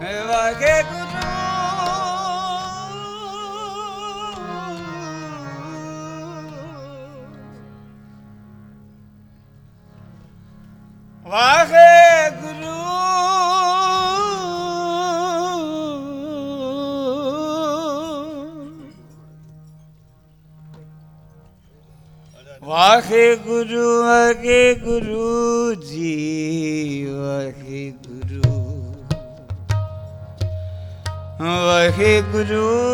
ਵਾਹਿਗੁਰੂ ਵਾਹਿਗੁਰੂ।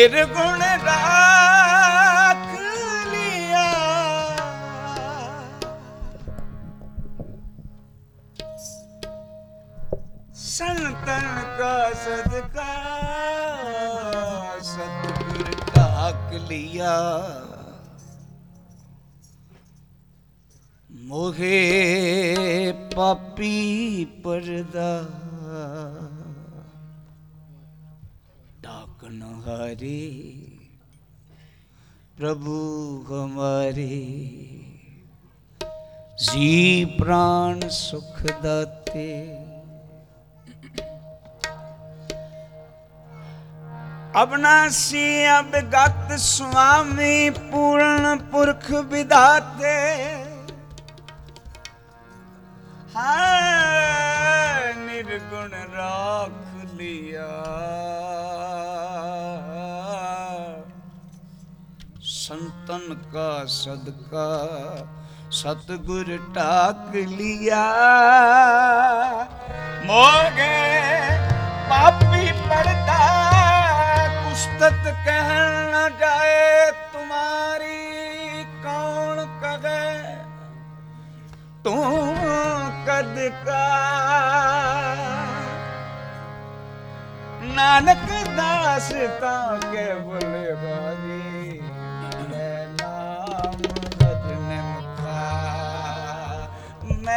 ਇਹ ਢਾਕਨ ਹਾਰੇ ਪ੍ਰਭੂ ਹਮਾਰੇ ਜੀ ਪ੍ਰਾਨ ਸੁਖ ਦਾਤੇ ਅਬਨਾਸੀ ਅਬਗਤ ਸੁਆਮੀ ਪੂਰਨ ਪੁਰਖ ਵਿਧਾਤੇ ਹਾਂ ਨਿਰਗੁਣ ਰਾਖ ਲਿਆ ਸੰਤਨ ਕਾ, ਸਦਕਾ, ਸਤਗੁਰ ਢਾਕ ਲਿਆ। ਮੋਗੇ ਪਾਪੀ ਪੜਦਾ ਕੁਸ਼ਤਤ ਕਹਿਣ ਨਾ ਜਾਏ, ਤੁਮਾਰੀ ਕੌਣ ਕਹੇ? ਤੂੰ ਕਦ ਕਾ? ਨਾਨਕ ਦਾਸ ਤਾਂ ਕੇ ਬੋਲੇ ਬਾਜੀ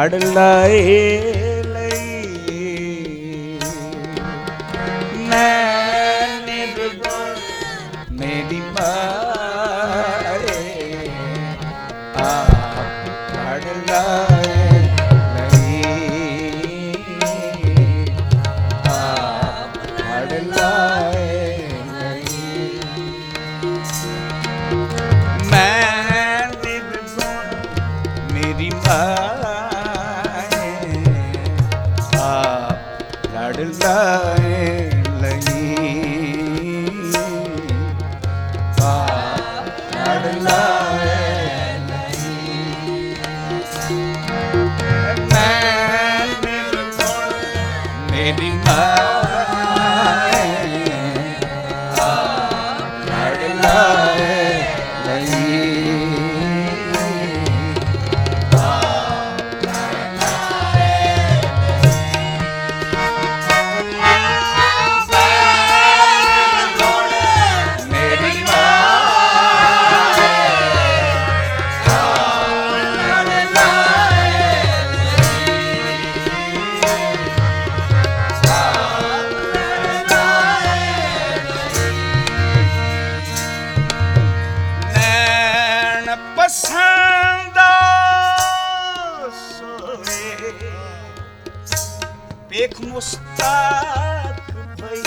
ਆਪ ਲੜ ਸੋਏ ਪੇਖ ਮੁਸਤਾਕ ਭਈ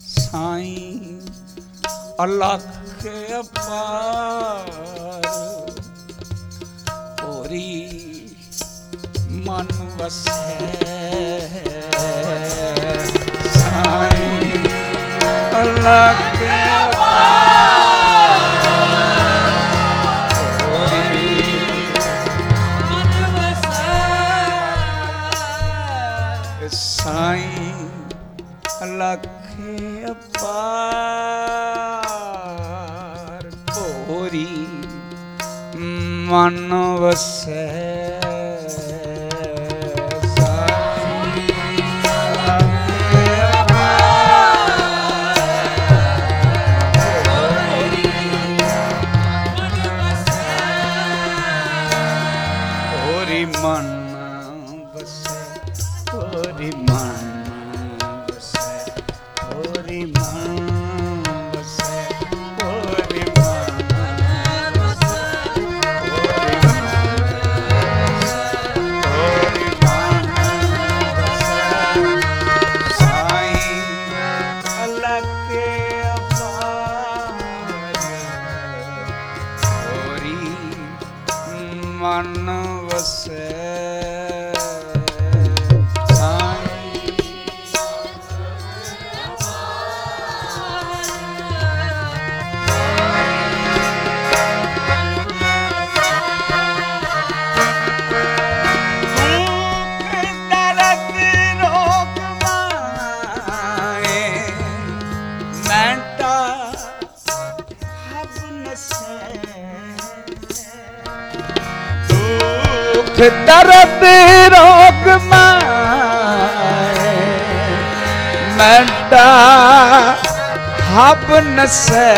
ਸਾਈਂ ਅਲਖ ਅਪਾਰ। ਹੋਰੀ ਮਨ ਵਸੈ। ਸਾਈਂ ਅਲਖ मानवस्य ਦਰਦ ਰੋਗ ਮੈਂ ਮੰਡਾ ਹਬ ਨਸੈ।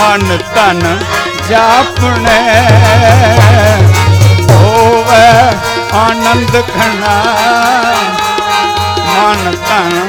ਮਨ ਤਨ ਜਾਪਣੇ। ਹੋਵੇ ਆਨੰਦ ਕਣਾ ਮਨ ਤਨ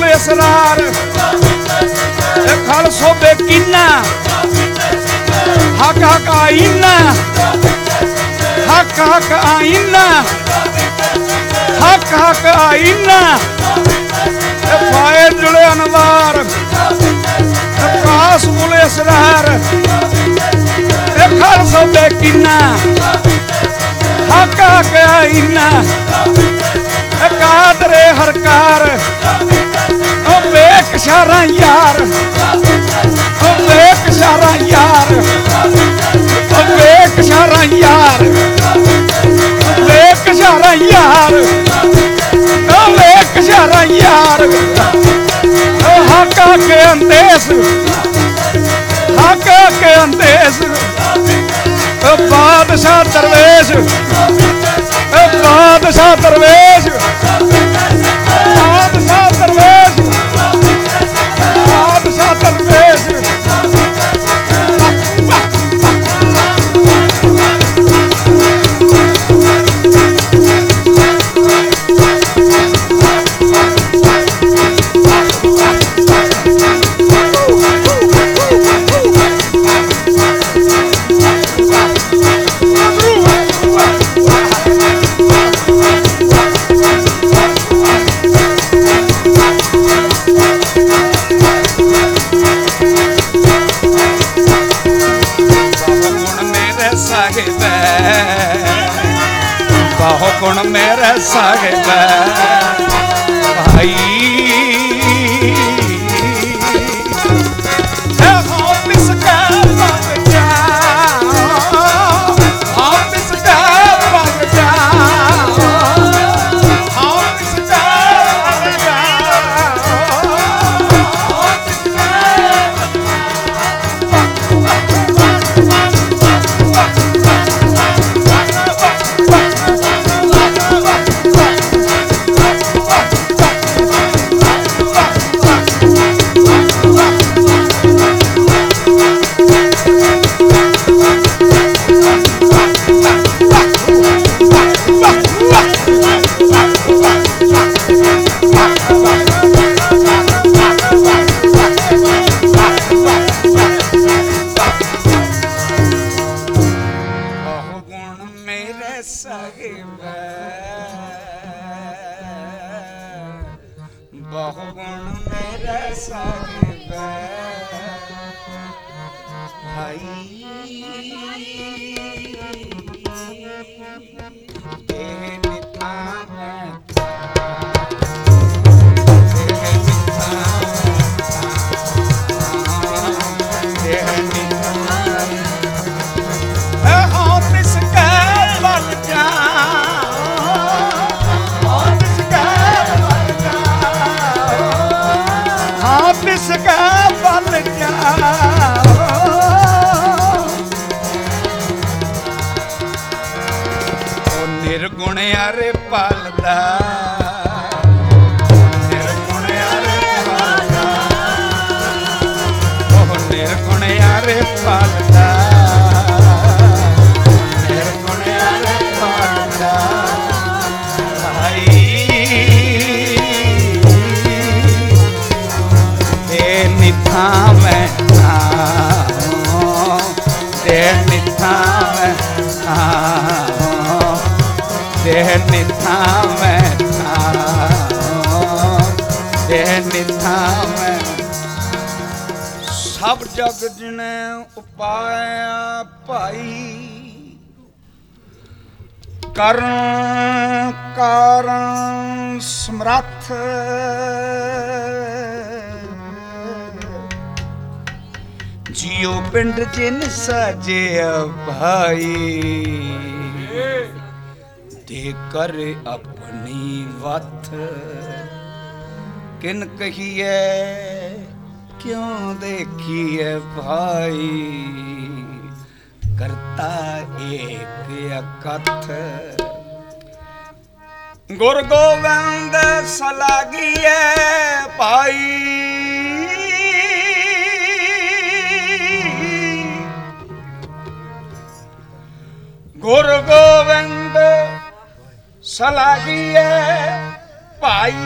ਕਾਸ ਪੁਲ ਇਸਰਾਰ ਇਹ ਖਲ ਸੋਬੇ ਕਿੰਨਾ। ਹਕ ਹਕ ਆਇਨਾ। ਹਕ ਹਕ ਆਇਨਾ। ਹਕ ਹਕ ਆਇਨਾ। ਇਹ ਪਾਏ ਜੁਲ ਅਨਵਾਰ। ਕਾਸ ਪੁਲ ਇਸਰਾਰ ਇਹ ਖਲ ਸੋਬੇ ਕਿੰਨਾ। ਹਕ ਹਕ ਆਇਨਾ। ਇਹ ਕਾਦਰੇ ਹਰਕਾਰ। ਉਹ ਵੇਖ ਸ਼ਾਰਾਂ ਯਾਰ ਉਹ ਵੇਖ ਸ਼ਾਰਾਂ ਯਾਰ ਉਹ ਵੇਖ ਸ਼ਾਰਾਂ ਯਾਰ ਉਹ ਵੇਖ ਸ਼ਾਰਾਂ ਯਾਰ ਉਹ ਵੇਖ ਸ਼ਾਰਾਂ ਯਾਰ ਉਹ ਹਾਕਾ ਕੇ ਅੰਦੇਸ। ਹਾਕਾ ਕੇ ਅੰਦੇਸ। ਉਹ ਬਾਦਸ਼ਾਹ ਦਰਵੇਸ਼। ਉਹ ਬਾਦਸ਼ਾਹ ਦਰਵੇਸ਼। ਬਹੁ ਗੁਣ ਮੇਰੇ ਸਾਹਿਬ ਭਾਈ ਇਹ ਨਿਤਾਂ ਉਪਾਇਆ ਭਾਈ। ਕਰਨ ਕਾਰਨ ਸਮਰੱਥ। ਜਿਉ ਪਿੰਡ ਜਿਨ ਸਾਜਿਆ ਭਾਈ। ਤੇ ਕਰ ਆਪਣੀ ਵਥ ਕਿਨ ਕਹੀਏ ਕਿਉਂ ਦੇਖੀਏ ਭਾਈ? ਕਰਤਾ ਏਕ ਅਕਥ। ਗੁਰ ਗੋਬਿੰਦ ਸਲਾਗੀਏ ਭਾਈ। ਗੁਰ ਗੋਬਿੰਦ ਸਲਾਹੀਏ ਭਾਈ।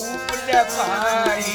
கூப்பிட பாடி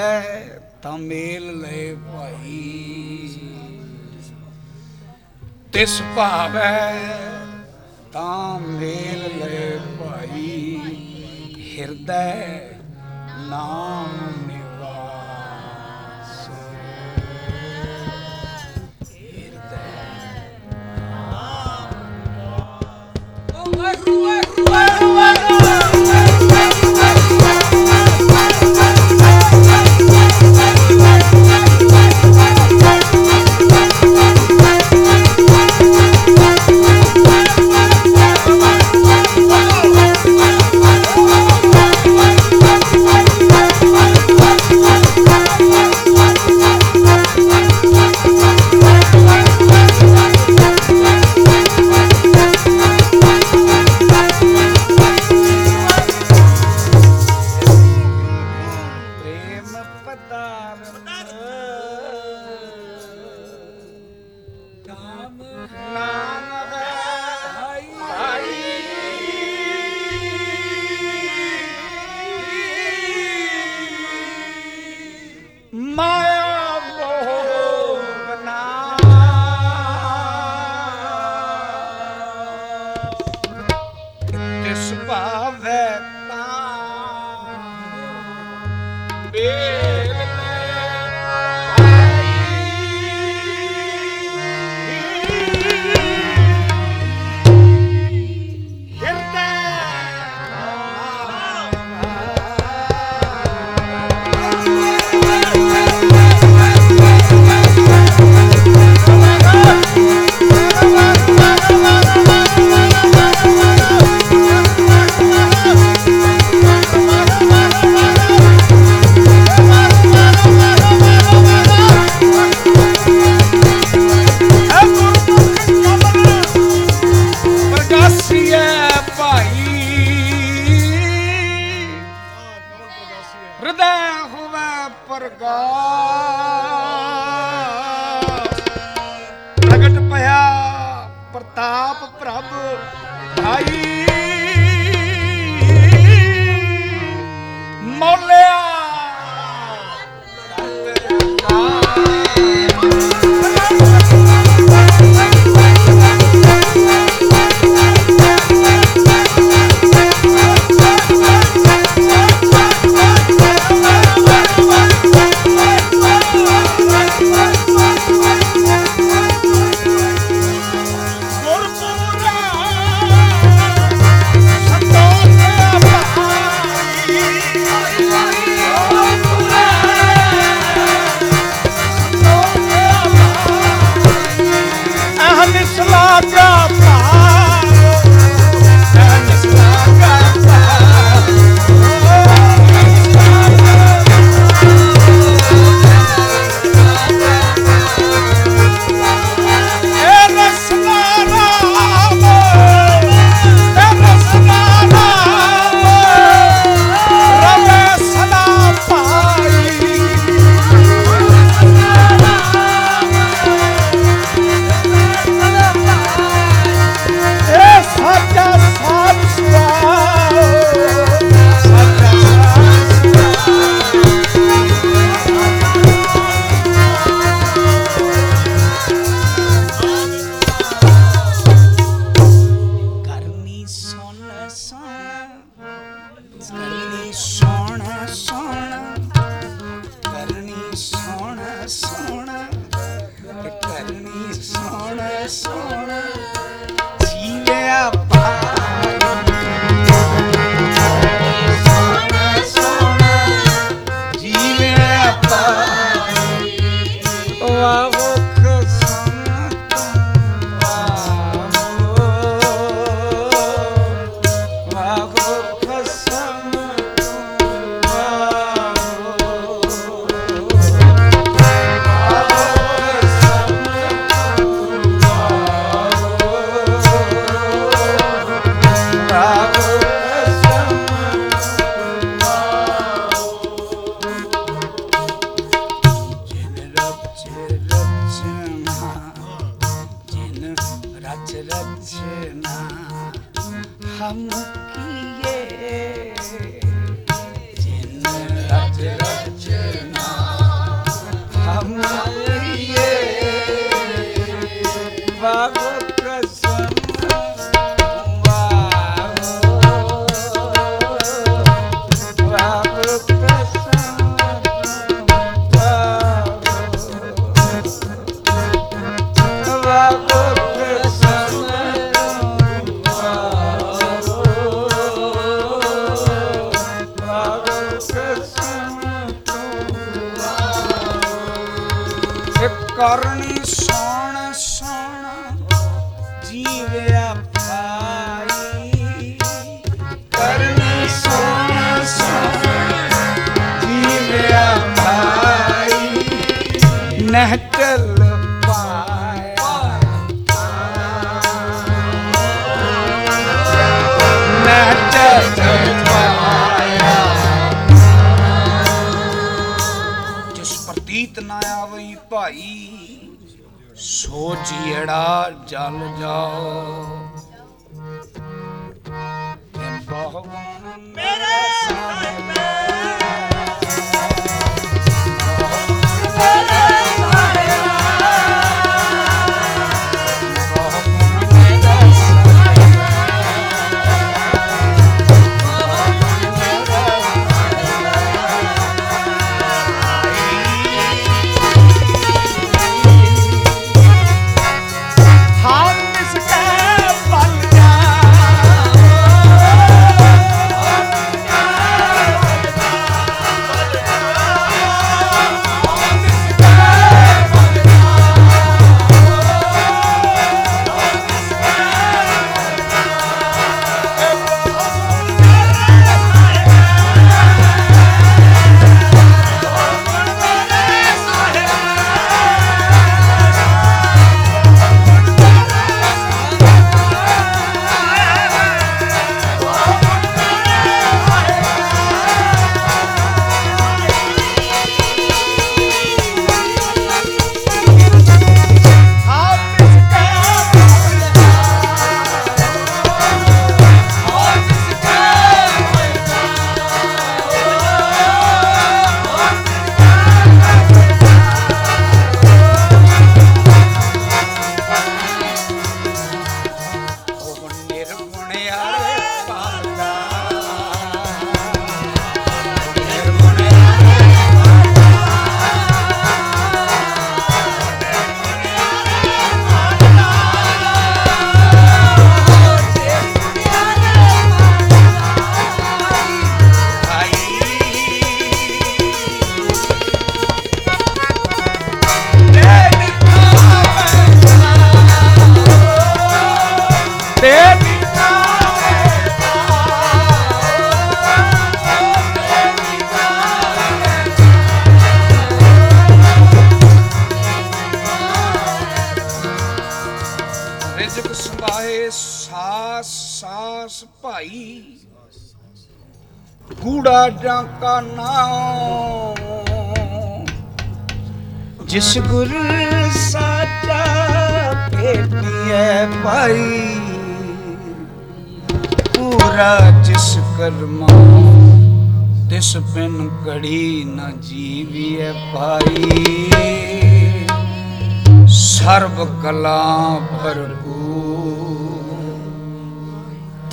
ਤਿਸ ਭਾਵੈ ਤਾਂ ਮੇਲ ਲੈ ਭਾਈ। ਤਿਸ ਭਾਵੈ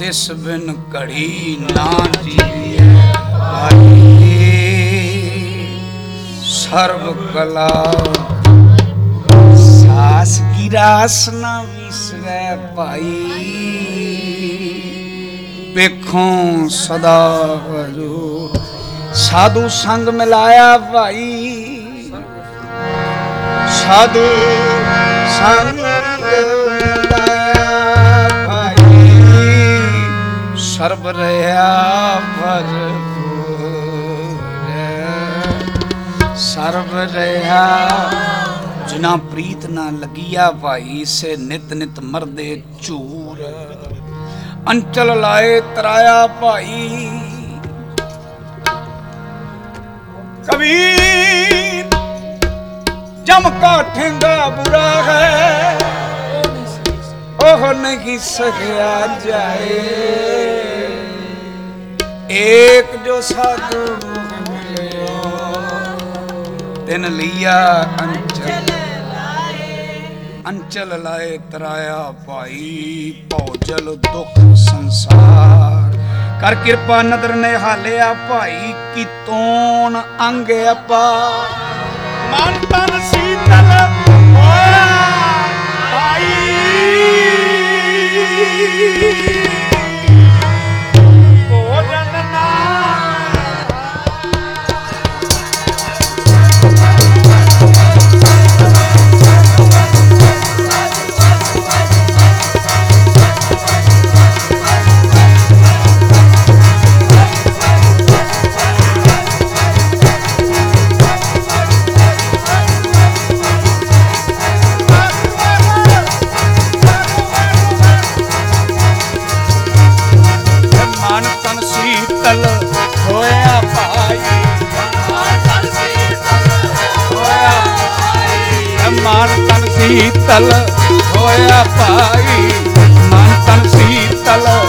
ਤਿਸ ਬਿਨ ਘੜੀ ਨਾ ਜੀਵੀਐ ਭਾਈ ਸਰਬ ਕਲਾ। ਸਾਸ ਕੀ ਰਾਸ ਨਾ ਵਿਸਰੈ ਭਾਈ, ਵੇਖੋਂ ਸਦਾ ਹਜੂਰ ਸਾਧੂ ਸੰਗ ਮਿਲਾਇਆ ਭਾਈ, ਸਾਧੂ ਸੰਗ ਸਰਬ ਰਹਾ ਭਰਪੂਰ ਸਰਬ ਰਹਾ ਜਿਨਾ ਪ੍ਰੀਤ ਨਾ ਲਗੀਆ ਭਾਈ, ਸੇ ਨਿਤ ਨਿਤ ਮਰਦੇ ਝੂਰ। ਅੰਚਲ ਲਾਏ ਤਰਾਇਆ ਭਾਈ। ਕਬੀਰ, ਜਮ ਕਾ ਠੇਂਗਾ ਬੁਰਾ ਹੈ। ਉਹ ਨਹੀਂ ਸਕਿਆ ਜਾਏ। ਏਕ ਜੋ ਸਤਿਗੁਰ ਮਿਲਿਓ ਤਿਨ ਲਿਆ ਅੰਚਲ। ਅੰਚਲ ਲਾਏ ਤਰਾਇਆ ਭਾਈ, ਭੌਜਲ ਦੁਖ ਸੰਸਾਰ। ਕਰ ਕਿਰਪਾ ਨਦਰ ਨੇ ਹਾਲਿਆ ਭਾਈ, ਕੀ ਤੋਣ ਅੰਗ ਆਪਾ ਮਨ ਤਨ ਸੀਤਲ ਹੋਇਆ ਭਾਈ। Sitala, oh ya pai, mantan Sitala.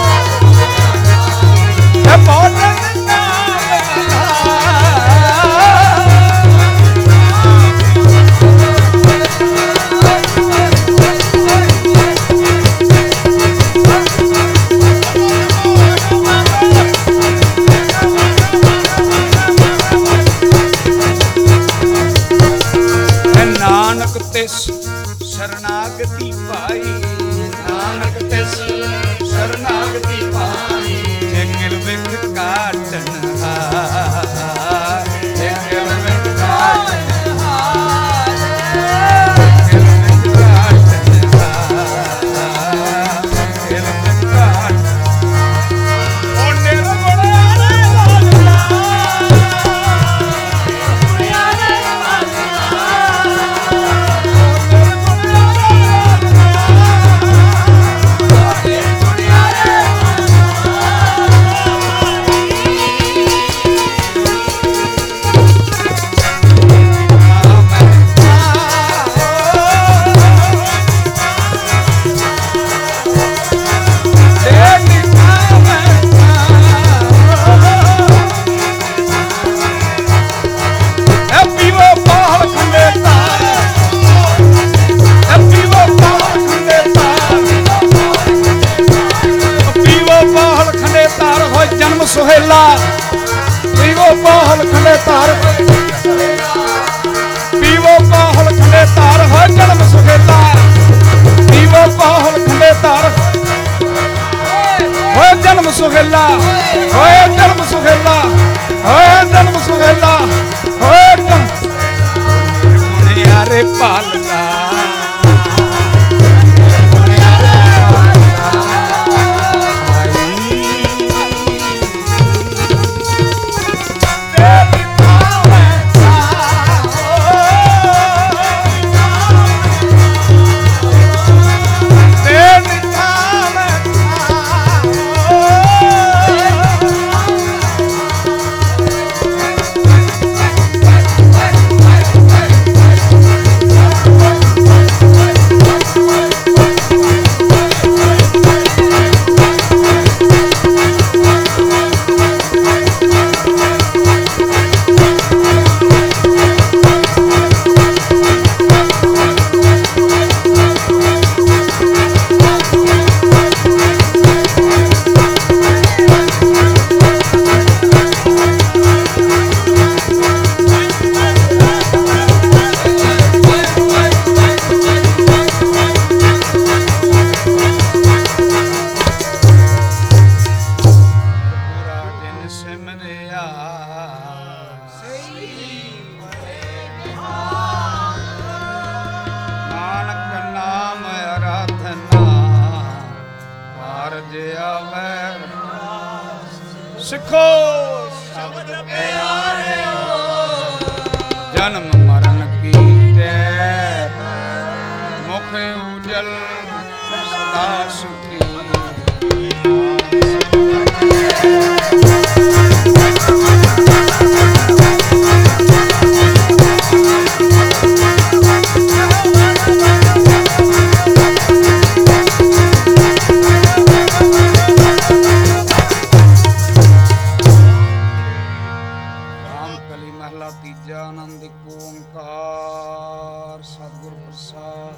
ਸਾ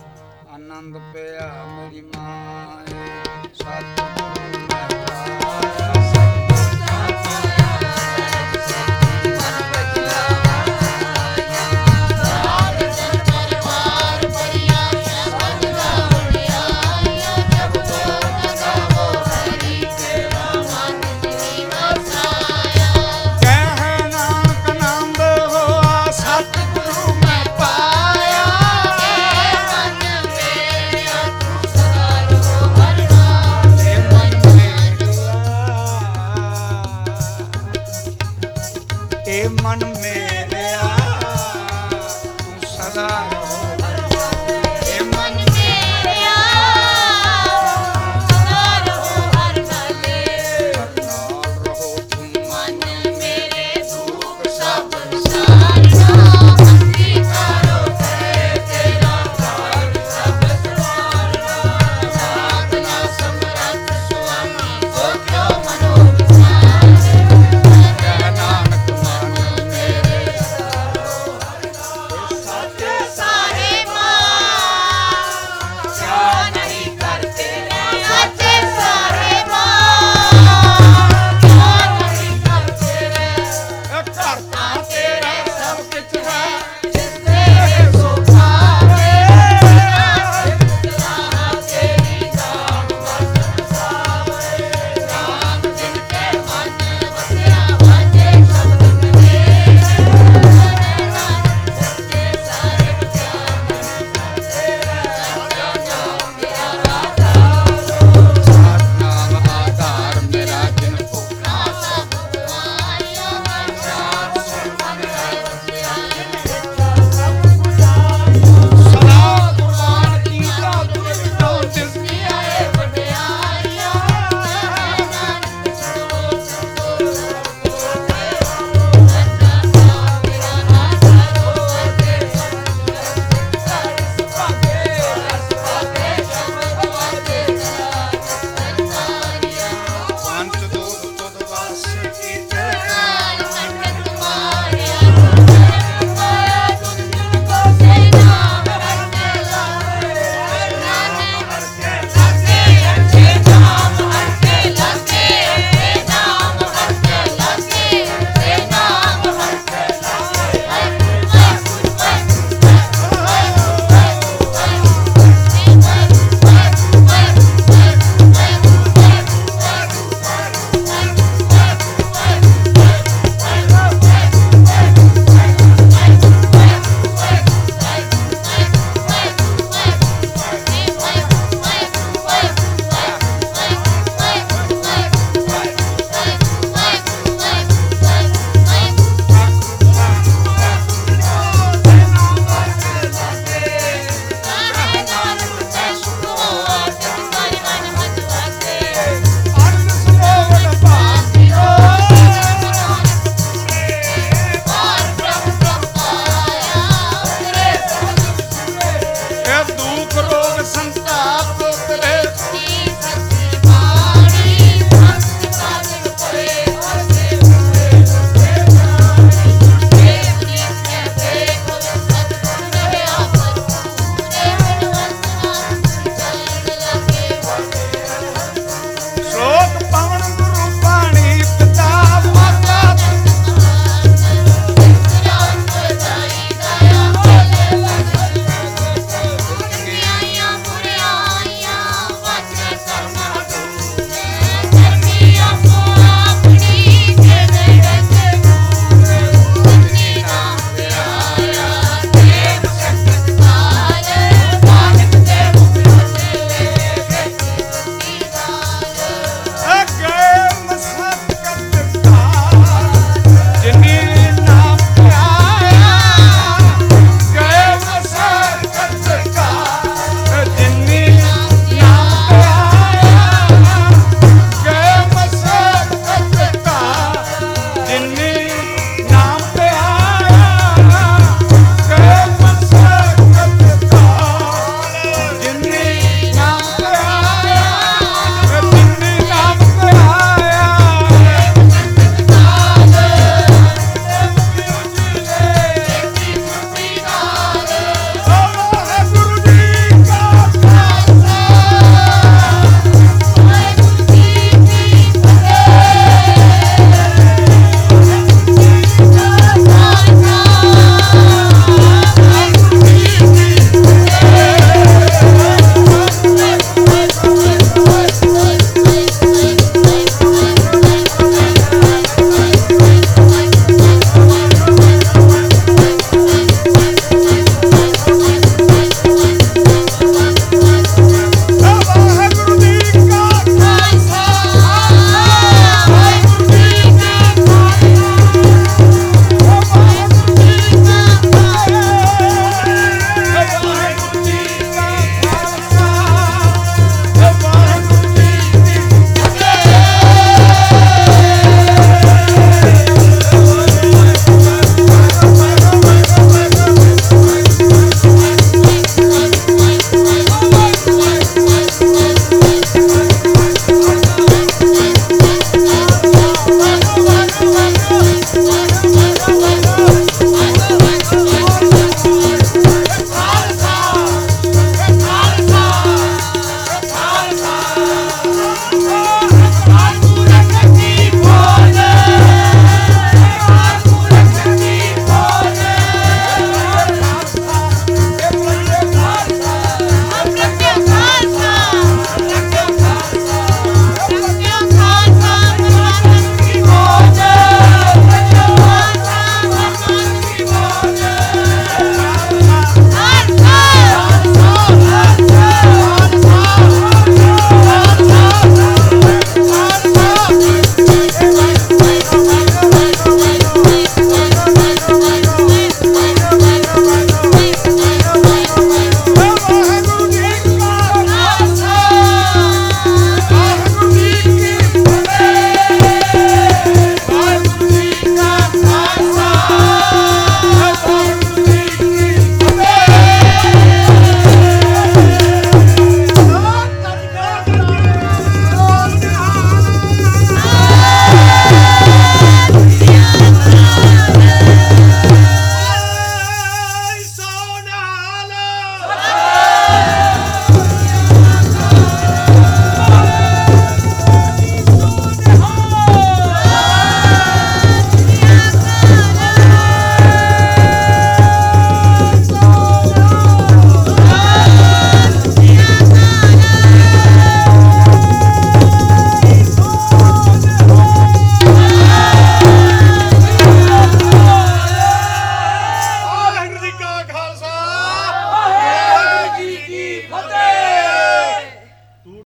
ਆਨੰਦ ਪਿਆ ਮੇਰੀ ਮਾਏ ਸਤਿ